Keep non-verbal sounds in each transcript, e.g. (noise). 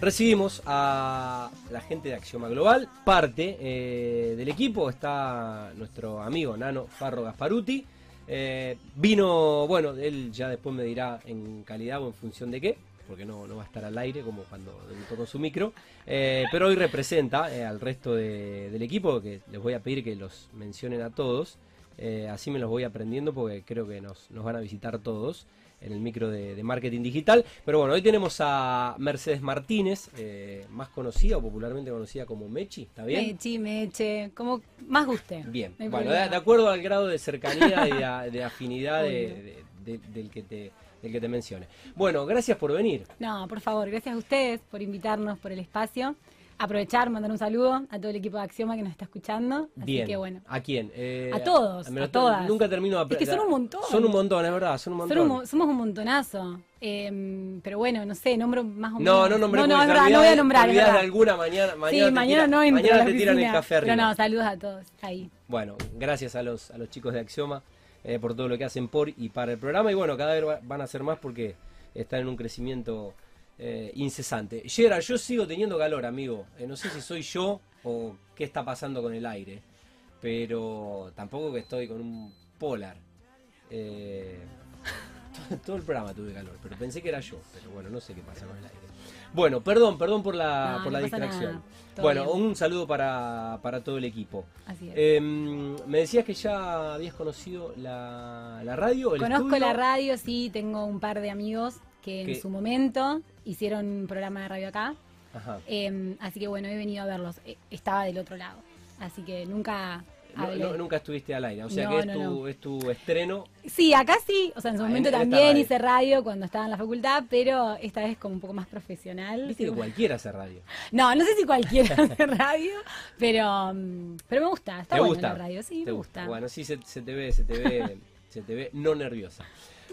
recibimos a la gente de Axioma Global, parte eh, del equipo, está nuestro amigo Nano Farro Gasparuti. Eh, vino, bueno, él ya después me dirá en calidad o en función de qué, porque no, no va a estar al aire como cuando debutó con su micro, eh, pero hoy representa al resto de- del equipo, que les voy a pedir que los mencionen a todos, así me los voy aprendiendo porque creo que nos, nos van a visitar todos en el micro de, de marketing digital. Pero bueno, hoy tenemos a Mercedes Martínez, eh, más conocida o popularmente conocida como Mechi, ¿está bien? Mechi, Meche, como más guste. Bien, No bueno, de, acuerdo al grado de cercanía y de, a- de afinidad del, que te, del que te mencione. Bueno, gracias por venir. No, por favor, gracias a ustedes por invitarnos, por el espacio. Aprovechar, mandar un saludo a todo el equipo de Axioma que nos está escuchando. Así Bien. que bueno. ¿A quién? Eh, A todos, lo a todas. Nunca termino de Es que son un montón. Son un montón, es verdad, son un montón. Son un mo- somos un montonazo. Eh, pero bueno, no sé, nombro más o menos. no, no nombré No, no, es verdad, no voy a nombrar. es verdad. alguna mañana, mañana sí, mañana tira- no entro mañana a te tiran el café arriba. Pero no, saludos a todos. Ahí. Bueno, gracias a los, a los chicos de Axioma eh, por todo lo que hacen por y para el programa. Y bueno, cada vez va- van a ser más porque están en un crecimiento eh, incesante. Gerard, yo sigo teniendo calor, amigo. Eh, no sé si soy yo o qué está pasando con el aire. Pero tampoco que estoy con un polar. Eh, (laughs) todo, el programa tuve calor, pero pensé que era yo. Pero bueno, no sé qué pasa con el aire. Bueno, perdón, perdón por la, No, por la distracción. Bueno, bien. un saludo para, para todo el equipo. Así es. Eh, me decías que ya habías conocido la, la radio, el Conozco estudio. la radio, sí, tengo un par de amigos que en su momento hicieron un programa de radio acá. Ajá. Eh, así que bueno, he venido a verlos. Eh, Estaba del otro lado. Así que nunca No, nunca estuviste al aire, o sea No, que es, tu, es tu estreno. Sí, acá sí. O sea, en su Ah, momento en también hice radio cuando estaba en la facultad, pero esta vez como un poco más profesional. Viste que cualquiera hace radio. No, no sé si cualquiera (laughs) hace radio, pero, mm, pero me gusta. Está ¿Te bueno gusta? la radio, sí, ¿Te me gusta. Bueno, sí se, se te ve, se te ve, (laughs) se te ve no nerviosa.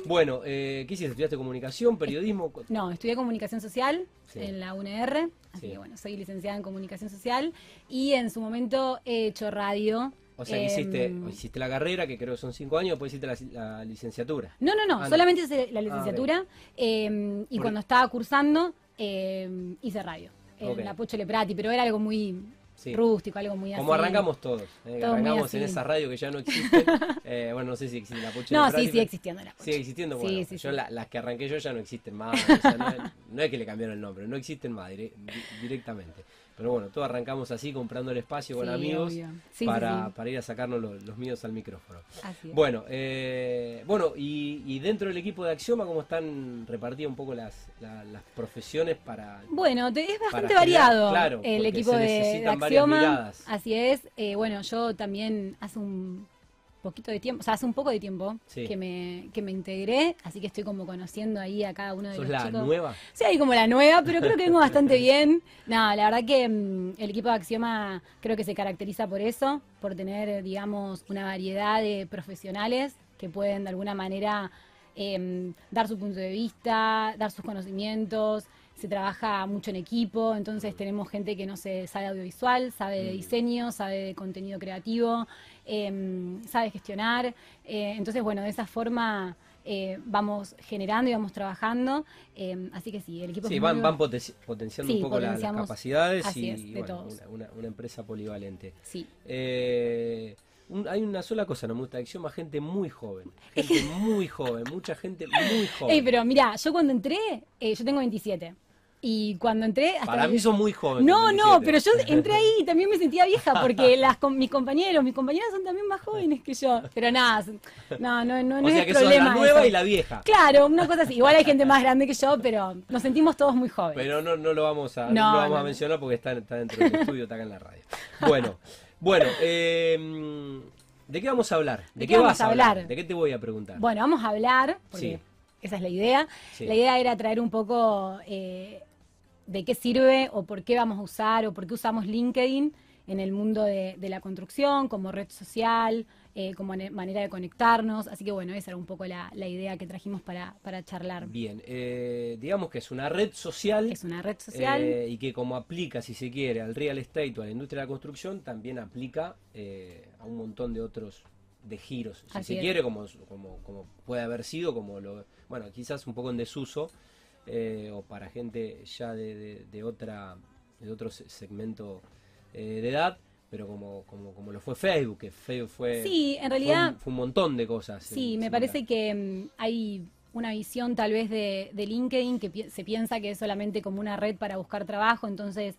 Bueno, eh, ¿qué hiciste? ¿Estudiaste comunicación, periodismo? No, estudié comunicación social Sí. en la UNR, así Sí. que bueno, soy licenciada en comunicación social y en su momento he hecho radio. O sea, que em, hiciste, hiciste la carrera, que creo que son cinco años, después hiciste la, la licenciatura. No, no, no, Ah, no. solamente hice la licenciatura em, y cuando estaba cursando em, hice radio en la Pocho Leprati, pero era algo muy Sí. rústico, algo muy así. Como arrancamos todos. eh, arrancamos en esa radio que ya no existe. (laughs) Eh, bueno, no sé si existe la Poche No, de sí, pero- existiendo la. Sigue existiendo, Sí, bueno, sí, yo sí. la- las que arranqué yo ya no existen más, o sea, no, es, no es que le cambiaron el nombre, no existen más dire- di- directamente. Pero bueno, todos arrancamos así, comprando el espacio con Sí, amigos. Sí, para, sí. para ir a sacarnos los, los míos al micrófono. Así es. Bueno, eh, bueno y, y dentro del equipo de Axioma, ¿cómo están repartidas un poco las, la- las profesiones para... Bueno, te- es bastante generar- variado claro, el equipo se de, de Axioma. Así es. Eh, bueno, yo también hace un poquito de tiempo, o sea, hace un poco de tiempo Sí. que me que me integré, así que estoy como conociendo ahí a cada uno de ¿Sos los la chicos. nueva? Sí, ahí como la nueva, pero creo que vengo (laughs) bastante bien. No, la verdad que mm, el equipo de Axioma creo que se caracteriza por eso, por tener, eh, digamos, una variedad de profesionales que pueden de alguna manera em, dar su punto de vista, dar sus conocimientos. Se trabaja mucho en equipo, entonces tenemos gente que no se sabe audiovisual, sabe de diseño, sabe de contenido creativo, em, sabe gestionar. Eh, entonces, bueno, de esa forma eh, vamos generando y vamos trabajando. eh, así que sí, el equipo Sí, es van, muy- van potenci- potenciando Sí, un poco la- las capacidades Así y es, de bueno, todos. una, una- una empresa polivalente. Sí. Eh, un- hay una sola cosa, no me gusta Axioma, gente muy joven. Gente (laughs) muy joven, mucha gente muy joven. Ey, pero mira, yo cuando entré, eh, yo tengo 27. Y cuando entré... hasta Para mí son muy jóvenes. No, no, 27. pero yo (laughs) entré ahí y también me sentía vieja porque (laughs) las, con, mis compañeros, mis compañeras son también más jóvenes que yo. Pero nada, son- no, no, no, no o es sea el que problema. la nueva eso. y la vieja. Claro, una cosa así. Igual hay gente más grande que yo, pero nos sentimos todos muy jóvenes. Pero no, no lo vamos a, no, No, lo vamos a no. mencionar porque está, está dentro del estudio, está acá en la radio. Bueno, bueno, eh, ¿de qué vamos a hablar? ¿De, qué vamos vas a hablar? ¿De qué te voy a preguntar? Bueno, vamos a hablar, porque Sí. esa es la idea. Sí. La idea era traer un poco eh, de qué sirve o por qué vamos a usar o por qué usamos LinkedIn en el mundo de, de la construcción, como red social, eh, como ne- manera de conectarnos. Así que bueno, esa era un poco la, la idea que trajimos para, para charlar. Bien, eh, digamos que es una red social. Es una red social. Eh, y que como aplica, si se quiere, al real estate o a la industria de la construcción, también aplica eh, a un montón de otros de giros, si Así se es. quiere, como, como, como puede haber sido, como lo, bueno, quizás un poco en desuso, eh, o para gente ya de, de, otra de otro segmento eh, de edad pero como, como, como lo fue Facebook, que Facebook fue, sí, en realidad, fue, un, montón de cosas. Sí, me parece que mm, hay una visión tal vez de, de LinkedIn que se piensa que es solamente como una red para buscar trabajo, entonces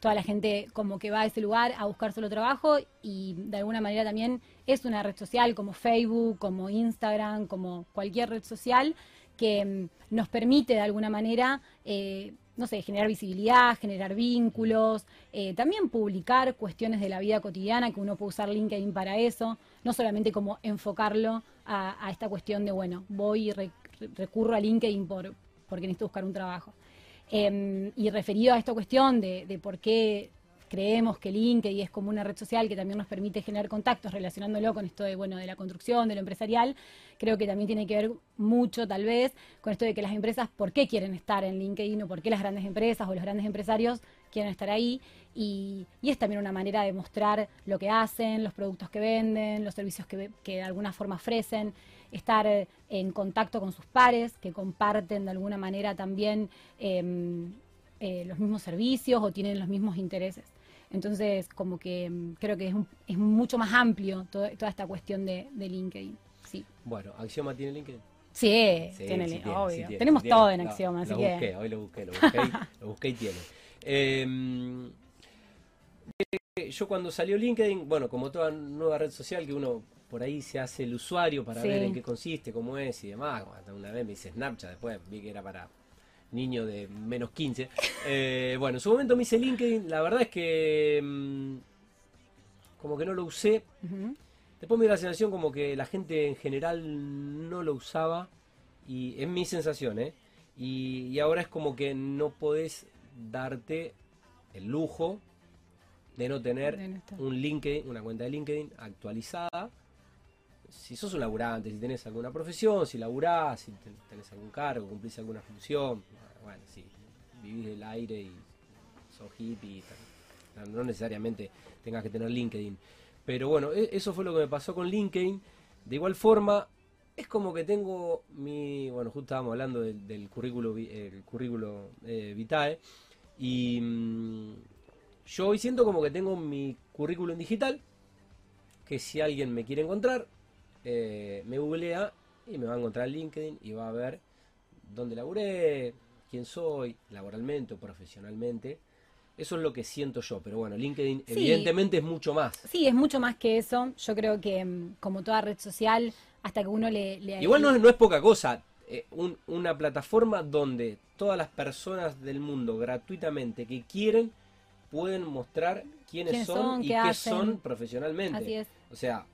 toda la gente como que va a ese lugar a buscar solo trabajo y de alguna manera también es una red social como Facebook, como Instagram, como cualquier red social que mm, nos permite de alguna manera eh, no sé, generar visibilidad, generar vínculos, eh, también publicar cuestiones de la vida cotidiana, que uno puede usar LinkedIn para eso, no solamente como enfocarlo a, esta cuestión de, bueno, voy y recurro a LinkedIn por, porque necesito buscar un trabajo. Em, y referido a esta cuestión de, de por qué creemos que LinkedIn es como una red social que también nos permite generar contactos relacionándolo con esto de, bueno, de la construcción, de lo empresarial. Creo que también tiene que ver mucho, tal vez, con esto de que las empresas, ¿por qué quieren estar en LinkedIn o por qué las grandes empresas o los grandes empresarios quieren estar ahí? Y, es también una manera de mostrar lo que hacen, los productos que venden, los servicios que, que de alguna forma ofrecen estar en contacto con sus pares, que comparten de alguna manera también em, eh, los mismos servicios o tienen los mismos intereses. Entonces, como que mm, creo que es, es mucho más amplio toda esta cuestión de, LinkedIn. Sí. Bueno, ¿Axioma tiene LinkedIn? Sí, tiene, obvio. Tenemos todo en Axioma, así lo que... Busqué, hoy lo busqué, lo busqué, (laughs) lo busqué y tiene. Em, eh, yo cuando salió LinkedIn, bueno, como toda nueva red social que uno por ahí se hace el usuario para ver en qué consiste, cómo es y demás. Una vez me hice Snapchat, después vi que era para niño de menos 15. Eh, bueno, en su momento me hice LinkedIn, la verdad es que mm, como que no lo usé. Después me dio la sensación como que la gente en general no lo usaba. Y es mi sensación, ¿eh? Y, ahora es como que no podés darte el lujo de no tener un LinkedIn, una cuenta de LinkedIn actualizada. Si sos un laburante, si tenés alguna profesión, si laburás, si tenés algún cargo, cumplís alguna función, bueno, sí, vivís del aire y sos hippie, no, necesariamente tengas que tener LinkedIn. Pero bueno, e, eso fue lo que me pasó con LinkedIn. De igual forma, es como que tengo mi, bueno, justo estábamos hablando del, currículo, el currículo eh, vitae, y mm, yo hoy siento como que tengo mi currículum digital, que si alguien me quiere encontrar, eh, me googlea y me va a encontrar LinkedIn y va a ver dónde laburé, quién soy, laboralmente o profesionalmente. Eso es lo que siento yo, pero bueno, LinkedIn evidentemente es mucho más. Sí, es mucho más que eso. Yo creo que mm, como toda red social, hasta que uno le... Igual no es, no es poca cosa. Eh, una plataforma donde todas las personas del mundo gratuitamente que quieren pueden mostrar quiénes, son, y qué, son profesionalmente. Así es. O sea,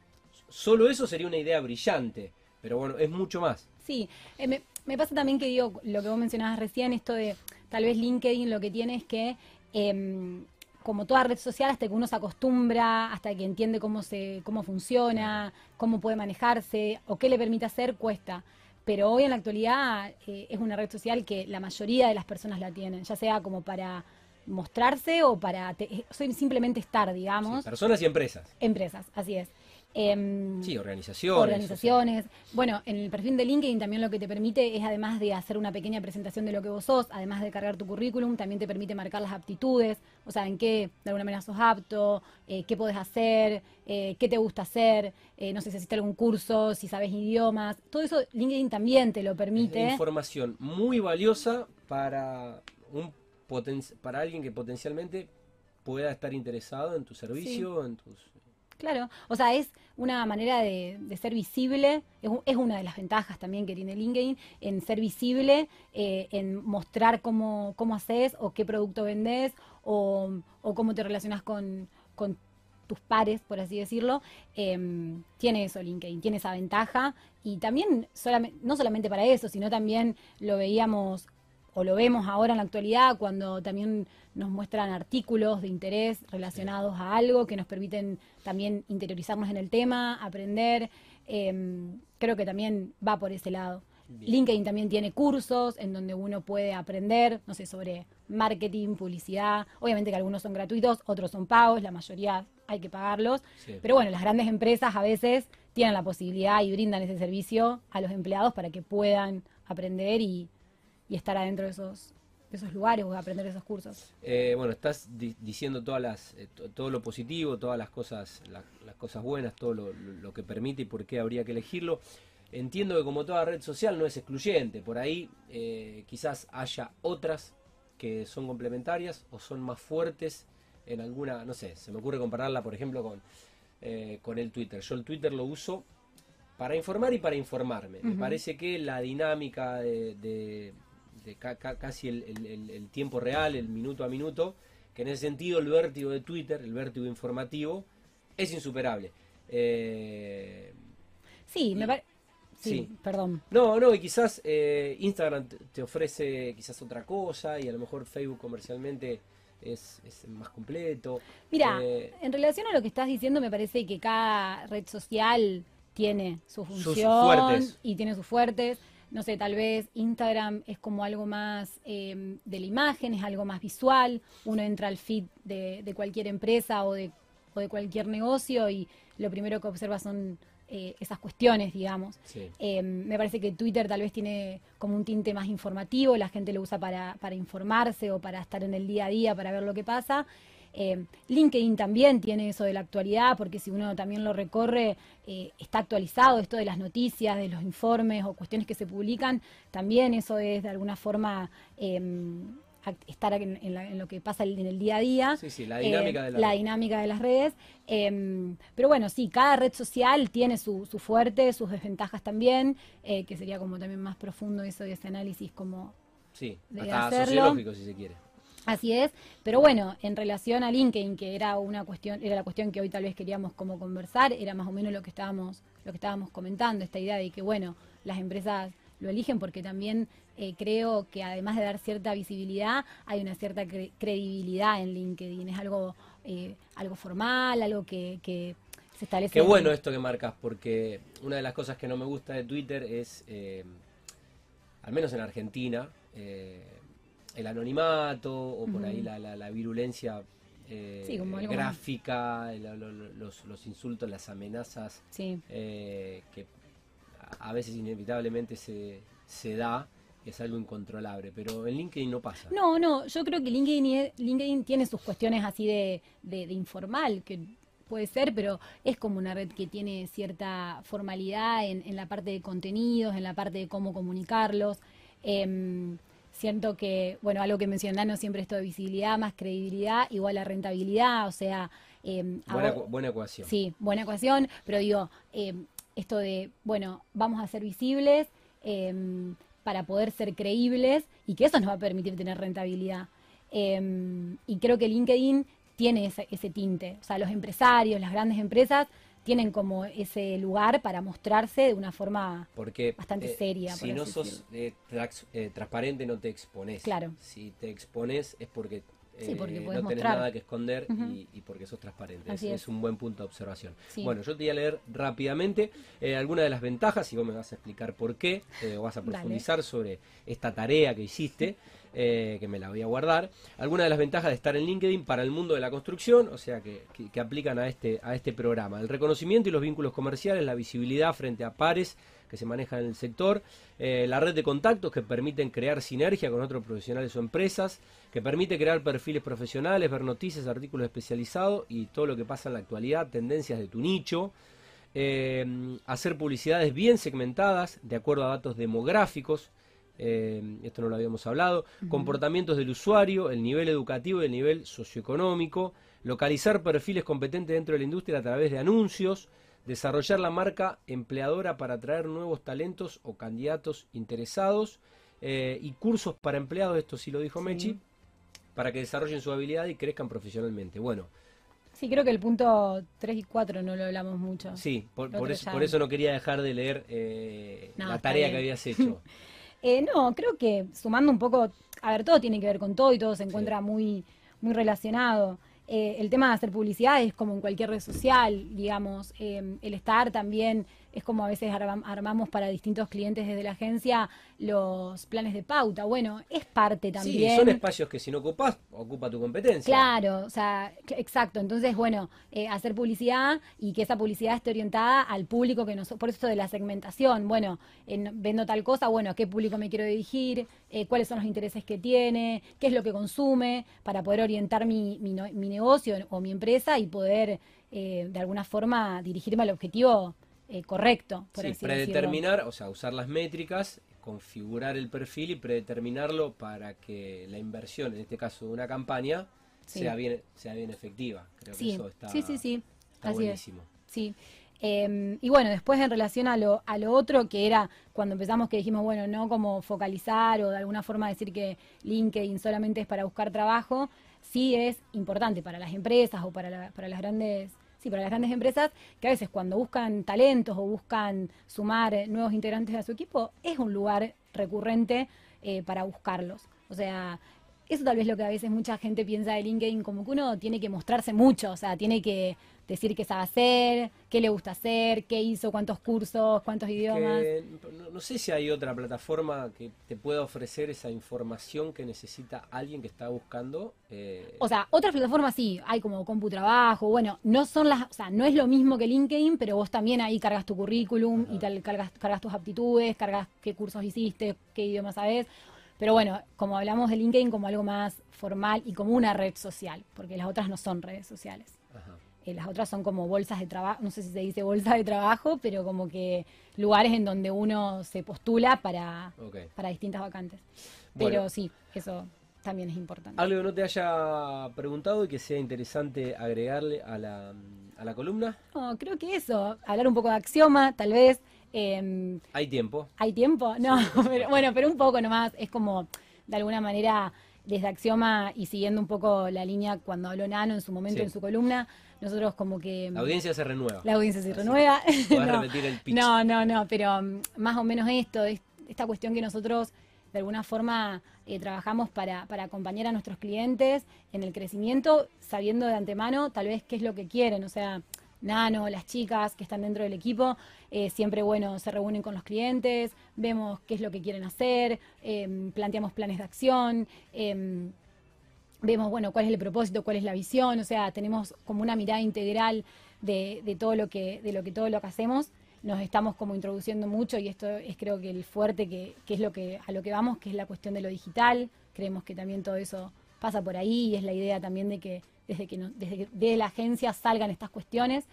solo eso sería una idea brillante, pero bueno, es mucho más. Sí, eh, me pasa también que digo, lo que vos mencionabas recién, esto de tal vez LinkedIn lo que tiene es que, em, como toda red social, hasta que uno se acostumbra, hasta que entiende cómo, se, cómo funciona, cómo puede manejarse o qué le permite hacer, cuesta. Pero hoy en la actualidad eh, es una red social que la mayoría de las personas la tienen, ya sea como para mostrarse o para simplemente estar, digamos. personas y empresas. Empresas, así es. Em, sí, organizaciones. Organizaciones. Bueno, en el perfil de LinkedIn también lo que te permite es, además de hacer una pequeña presentación de lo que vos sos, además de cargar tu currículum, también te permite marcar las aptitudes, o sea, en qué de alguna manera sos apto, eh, qué podés hacer, eh, qué te gusta hacer, eh, no sé si hiciste algún curso, si sabes idiomas. Todo eso LinkedIn también te lo permite. información muy valiosa para, un para alguien que potencialmente pueda estar interesado en tu servicio, en tus Claro, o sea, es una manera de, ser visible, es, una de las ventajas también que tiene LinkedIn, en ser visible, eh, en mostrar cómo, cómo haces o qué producto vendes o, cómo te relacionas con, tus pares, por así decirlo, em, tiene eso LinkedIn, tiene esa ventaja y también no solamente para eso, sino también lo veíamos o lo vemos ahora en la actualidad cuando también nos muestran artículos de interés relacionados a algo que nos permiten también interiorizarnos en el tema, aprender. Em, creo que también va por ese lado. LinkedIn también tiene cursos en donde uno puede aprender, no sé, sobre marketing, publicidad. Obviamente que algunos son gratuitos, otros son pagos, la mayoría hay que pagarlos. Pero bueno, las grandes empresas a veces tienen la posibilidad y brindan ese servicio a los empleados para que puedan aprender y, y estar adentro de esos, de esos lugares o aprender esos cursos. Eh, bueno, estás diciendo todas las, eh, todo lo positivo, todas las cosas, las cosas buenas, todo lo, lo, que permite y por qué habría que elegirlo. Entiendo que como toda red social no es excluyente, por ahí eh, quizás haya otras que son complementarias o son más fuertes en alguna, no sé, se me ocurre compararla por ejemplo con, con el Twitter. Yo el Twitter lo uso para informar y para informarme. Me parece que la dinámica de, casi el, tiempo real, el minuto a minuto, que en ese sentido el vértigo de Twitter, el vértigo informativo, es insuperable. Eh, sí, me parece... Sí, perdón. No, no, y quizás eh, Instagram te ofrece quizás otra cosa y a lo mejor Facebook comercialmente es, más completo. Mira, eh, en relación a lo que estás diciendo, me parece que cada red social tiene su función y tiene sus fuertes. No sé, tal vez Instagram es como algo más em, de la imagen, es algo más visual. Uno entra al feed de, cualquier empresa o de, o de cualquier negocio y lo primero que observa son eh, esas cuestiones, digamos. Em, me parece que Twitter tal vez tiene como un tinte más informativo, la gente lo usa para, para informarse o para estar en el día a día, para ver lo que pasa. Eh, LinkedIn también tiene eso de la actualidad, porque si uno también lo recorre, eh, está actualizado esto de las noticias, de los informes o cuestiones que se publican, también eso es de alguna forma... Em, estar en, lo que pasa en el día a día. Sí, sí, la dinámica, de, la la dinámica de las redes. Em, pero bueno, sí, cada red social tiene su, fuerte, sus desventajas también, eh, que sería como también más profundo eso de ese análisis como... Sí, hasta sociológico si se quiere. Así es, pero bueno, en relación a LinkedIn, que era una cuestión, era la cuestión que hoy tal vez queríamos como conversar, era más o menos lo que estábamos, lo que estábamos comentando, esta idea de que bueno, las empresas lo eligen porque también eh, creo que además de dar cierta visibilidad, hay una cierta credibilidad en LinkedIn, es algo, eh, algo formal, algo que, que se establece. Qué bueno esto que marcas, porque una de las cosas que no me gusta de Twitter es, eh, al menos en Argentina, el anonimato o por ahí la, la, virulencia eh, gráfica, los, los, insultos, las amenazas eh, que a veces inevitablemente se, se da es algo incontrolable, pero en LinkedIn no pasa. No, no, yo creo que LinkedIn, LinkedIn tiene sus cuestiones así de, de, informal, que puede ser, pero es como una red que tiene cierta formalidad en, en la parte de contenidos, en la parte de cómo comunicarlos. Eh, siento que, bueno, algo que mencionaron siempre esto de visibilidad más credibilidad igual a rentabilidad, o sea... Em, buena, ecuación. Sí, buena ecuación, pero digo, em, esto de, bueno, vamos a ser visibles em, para poder ser creíbles y que eso nos va a permitir tener rentabilidad. y creo que LinkedIn tiene ese, ese tinte, o sea, los empresarios, las grandes empresas tienen como ese lugar para mostrarse de una forma bastante eh, seria. Si no sos eh, eh, transparente no te expones. Claro. Si te expones es porque, no tenés nada que esconder y, porque sos transparente. Es, un buen punto de observación. Bueno, yo te voy a leer rápidamente algunas de las ventajas y vos me vas a explicar por qué, o vas a profundizar sobre esta tarea que hiciste. Eh, que me la voy a guardar. Algunas de las ventajas de estar en LinkedIn para el mundo de la construcción, o sea, que, aplican a este, a este programa. El reconocimiento y los vínculos comerciales, la visibilidad frente a pares que se manejan en el sector, eh, la red de contactos que permiten crear sinergia con otros profesionales o empresas, que permite crear perfiles profesionales, ver noticias, artículos especializados y todo lo que pasa en la actualidad, tendencias de tu nicho. Eh, hacer publicidades bien segmentadas de acuerdo a datos demográficos, eh, esto no lo habíamos hablado, comportamientos del usuario, el nivel educativo y el nivel socioeconómico, localizar perfiles competentes dentro de la industria a través de anuncios, desarrollar la marca empleadora para atraer nuevos talentos o candidatos interesados eh, y cursos para empleados, esto sí lo dijo Mechi, para que desarrollen su habilidad y crezcan profesionalmente. Bueno. Sí, creo que el punto 3 y 4 no lo hablamos mucho. Sí, por, eso, no quería dejar de leer eh, la tarea que habías hecho. (laughs) Eh, no, creo que sumando un poco, a ver, todo tiene que ver con todo y todo se encuentra muy, muy relacionado. Eh, el tema de hacer publicidad es como en cualquier red social, digamos, em, el estar también es como a veces arma- armamos para distintos clientes desde la agencia los planes de pauta. Bueno, es parte también. Sí, son espacios que si no ocupas, ocupa tu competencia. Claro, o sea, exacto. Entonces, bueno, eh, hacer publicidad y que esa publicidad esté orientada al público que nos... Por eso de la segmentación, bueno, en- vendo tal cosa, bueno, ¿a qué público me quiero dirigir? Eh, ¿Cuáles son los intereses que tiene? ¿Qué es lo que consume? Para poder orientar mi, mi, no- mi negocio o mi empresa y poder, eh, de alguna forma, dirigirme al objetivo eh, correcto, por Sí, así decirlo. predeterminar, o sea, usar las métricas, configurar el perfil y predeterminarlo para que la inversión, en este caso de una campaña, Sí. sea bien sea bien efectiva. Creo que Sí, eso está, sí, sí, sí. está Así es. buenísimo. Sí. Eh, y bueno, después en relación a lo, a lo otro, que era cuando empezamos que dijimos, bueno, no como focalizar o de alguna forma decir que LinkedIn solamente es para buscar trabajo, sí es importante para las empresas o para, la- para las grandes... Sí, para las grandes empresas, que a veces cuando buscan talentos o buscan sumar eh, nuevos integrantes a su equipo, es un lugar recurrente eh, para buscarlos. O sea, eso tal vez lo que a veces mucha gente piensa de LinkedIn, como que uno tiene que mostrarse mucho, o sea, tiene que decir qué sabe hacer, qué le gusta hacer, qué hizo, cuántos cursos, cuántos idiomas. Que no, no sé si hay otra plataforma que te pueda ofrecer esa información que necesita alguien que está buscando. eh, O sea, otras plataformas sí, hay como CompuTrabajo, bueno, no son las, o sea, no es lo mismo que LinkedIn, pero vos también ahí cargas tu currículum y tal, cargas, cargas tus aptitudes, cargas qué cursos hiciste, qué idioma sabes. Pero bueno, como hablamos de LinkedIn como algo más formal y como una red social, porque las otras no son redes sociales. ajá. Eh, las otras son como bolsas de trabajo, no sé si se dice bolsa de trabajo, pero como que lugares en donde uno se postula para, para distintas vacantes. Bueno. Pero sí, eso también es importante. Algo que no te haya preguntado y que sea interesante agregarle a la, a la columna. No, creo que eso, hablar un poco de axioma, tal vez. Eh, Hay tiempo. ¿Hay tiempo? No, (laughs) pero, bueno, pero un poco nomás. Es como, de alguna manera, desde Axioma y siguiendo un poco la línea cuando habló Nano en su momento Sí. en su columna, nosotros como que... La audiencia se renueva. La audiencia se Así. renueva. (laughs) No, repetir el pitch. no, no, no, pero mm, más o menos esto, es- esta cuestión que nosotros de alguna forma eh, trabajamos para, para acompañar a nuestros clientes en el crecimiento, sabiendo de antemano tal vez qué es lo que quieren. O sea, Nano, las chicas que están dentro del equipo, eh, siempre, bueno, se reúnen con los clientes, vemos qué es lo que quieren hacer, em, planteamos planes de acción. em, vemos, bueno, cuál es el propósito, cuál es la visión, o sea, tenemos como una mirada integral de, todo lo que, de lo que todo lo que hacemos. Nos estamos como introduciendo mucho y esto es creo que el fuerte que, que es lo que a lo que vamos, que es la cuestión de lo digital. Creemos que también todo eso pasa por ahí y es la idea también de que desde que desde que de la agencia salgan estas cuestiones.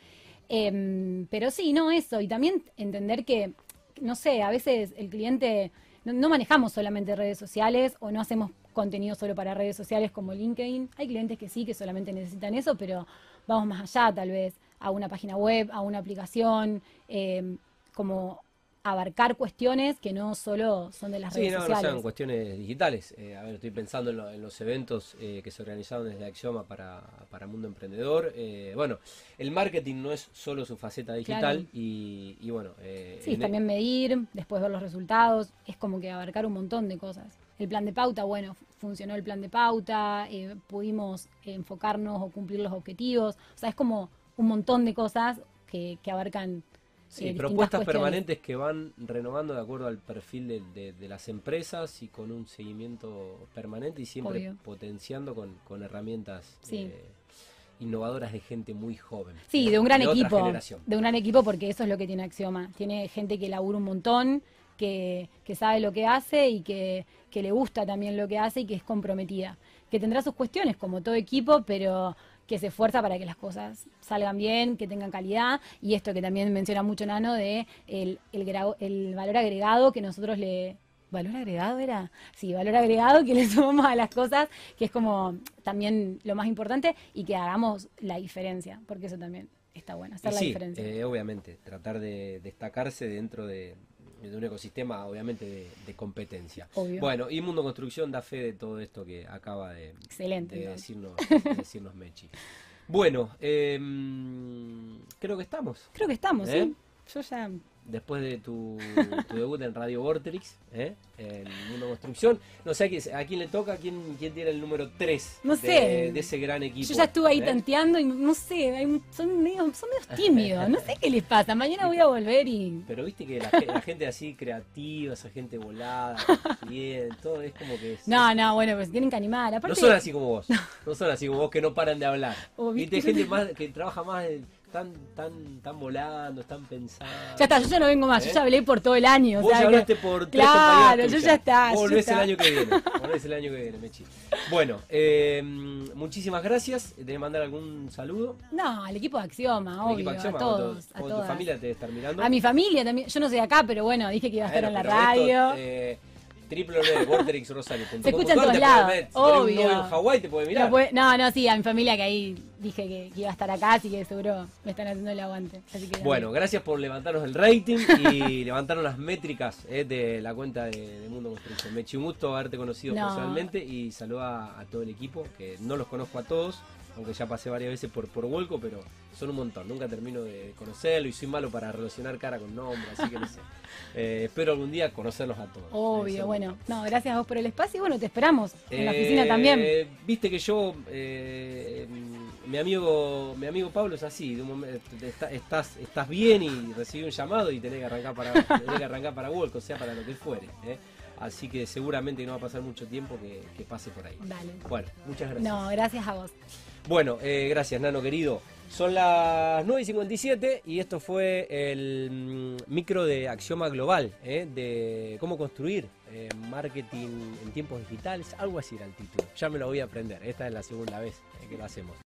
Em, pero sí, no eso. Y también entender que, no sé, a veces el cliente, no, no manejamos solamente redes sociales o no hacemos contenido solo para redes sociales como LinkedIn. Hay clientes que sí, que solamente necesitan eso, pero vamos más allá tal vez, a una página web, a una aplicación, em, como abarcar cuestiones que no solo son de las Sí, redes no, no sociales. sean cuestiones digitales. Eh, a ver, estoy pensando en, lo- en los eventos eh, que se organizaron desde Axioma para, para Mundo Emprendedor. Eh, bueno, el marketing no es solo su faceta digital Claro. y, y bueno... Sí, en- también medir, después ver los resultados, es como que abarcar un montón de cosas. El plan de pauta, bueno, funcionó el plan de pauta, pudimos enfocarnos o cumplir los objetivos, o sea, es como un montón de cosas que, que abarcan. Sí, eh, propuestas permanentes que van renovando de acuerdo al perfil de, de- de las empresas y con un seguimiento permanente y siempre Obvio. potenciando con, con herramientas Sí. eh, innovadoras de gente muy joven. Sí, de un gran equipo. De un gran equipo porque eso es lo que tiene Axioma. Tiene gente que labura un montón, que, que sabe lo que hace y que, que le gusta también lo que hace y que es comprometida. Que tendrá sus cuestiones como todo equipo, pero que se esfuerza para que las cosas salgan bien, que tengan calidad y esto que también menciona mucho Nano de el, el, valor agregado que nosotros le... ¿Valor agregado era? Sí, valor agregado que le sumamos a las cosas, que es como también lo más importante y que hagamos la diferencia, porque eso también está bueno, hacer Y la sí, diferencia. eh, obviamente, tratar de destacarse dentro de, de un ecosistema, obviamente, de, de competencia. Obvio. Bueno, y Mundo Construcción da fe de todo esto que acaba de, Excelente, de entonces. decirnos, de decirnos Mechi. Bueno, eh, creo que estamos. Creo que estamos, ¿Eh? ¿sí? Yo ya después de tu, tu debut en Radio Vorterix, ¿eh? en Mundo Construcción. No sé a quién, le toca, quién, quién tiene el número 3 No de, sé. de ese gran equipo. Yo ya estuve ahí ¿eh? tanteando y no sé, hay son medio, son medio (laughs) tímidos, no sé qué les pasa. Mañana voy a volver y. Pero viste que la, la gente así creativa, esa gente volada, bien, todo es como que es- No, no, bueno, pues tienen que animar. No son así como vos. (laughs) No son así como vos que no paran de hablar. Oh, Viste, gente más que trabaja más, eh, están, tan, tan volando, están pensando. ya está, yo ya no vengo más, ¿Eh? yo ya hablé por todo el año. o Vos sea ya que- hablaste por tres Claro, yo ya está. Volvés el está. año que viene. Volvés el año que viene, Mechi. Bueno, eh, muchísimas gracias. ¿Tenés que mandar algún saludo? No, al equipo de Axioma, obvio, equipo a Axioma, todos, o a tu- o tu familia te debe estar mirando. A mi familia también, yo no soy de acá, pero bueno, dije que iba a estar Bueno, en la pero esto, radio. eh, www.vorterixrosario.com. Se escucha en todos lados, obvio. en Hawái te puede mirar. No, no, no, sí, a mi familia que ahí dije que, que iba a estar acá, así que seguro me están haciendo el aguante. Así que Bueno, gracias por levantarnos el rating y (laughs) levantarnos las métricas eh, de la cuenta de, de Mundo Construcción. Me eché un gusto haberte conocido No. personalmente y saluda a todo el equipo, que no los conozco a todos, aunque ya pasé varias veces por, por Vuelco, pero son un montón. Nunca termino de conocerlo y soy malo para relacionar cara con nombre, así que no sé. (laughs) Eh, espero algún día conocerlos a todos. Eh, Obvio, son- bueno, no, gracias a vos por el espacio y bueno, te esperamos en la Eh, oficina también. Viste que yo, eh, mi amigo, mi amigo Pablo es así, de un momento, está- estás, estás bien y recibí un llamado y tenés que arrancar para, (laughs) tenés que arrancar para Walk, o sea, para lo que fuere. ¿eh? Así que seguramente no va a pasar mucho tiempo que, que pase por ahí. Dale. Bueno, muchas gracias. No, gracias a vos. Bueno, eh, gracias, Nano querido. Son las 9 y 57 y esto fue el mm, micro de Axioma Global, ¿eh? de cómo construir eh, marketing en tiempos digitales. Algo así era el título. Ya me lo voy a aprender. Esta es la segunda vez que lo hacemos.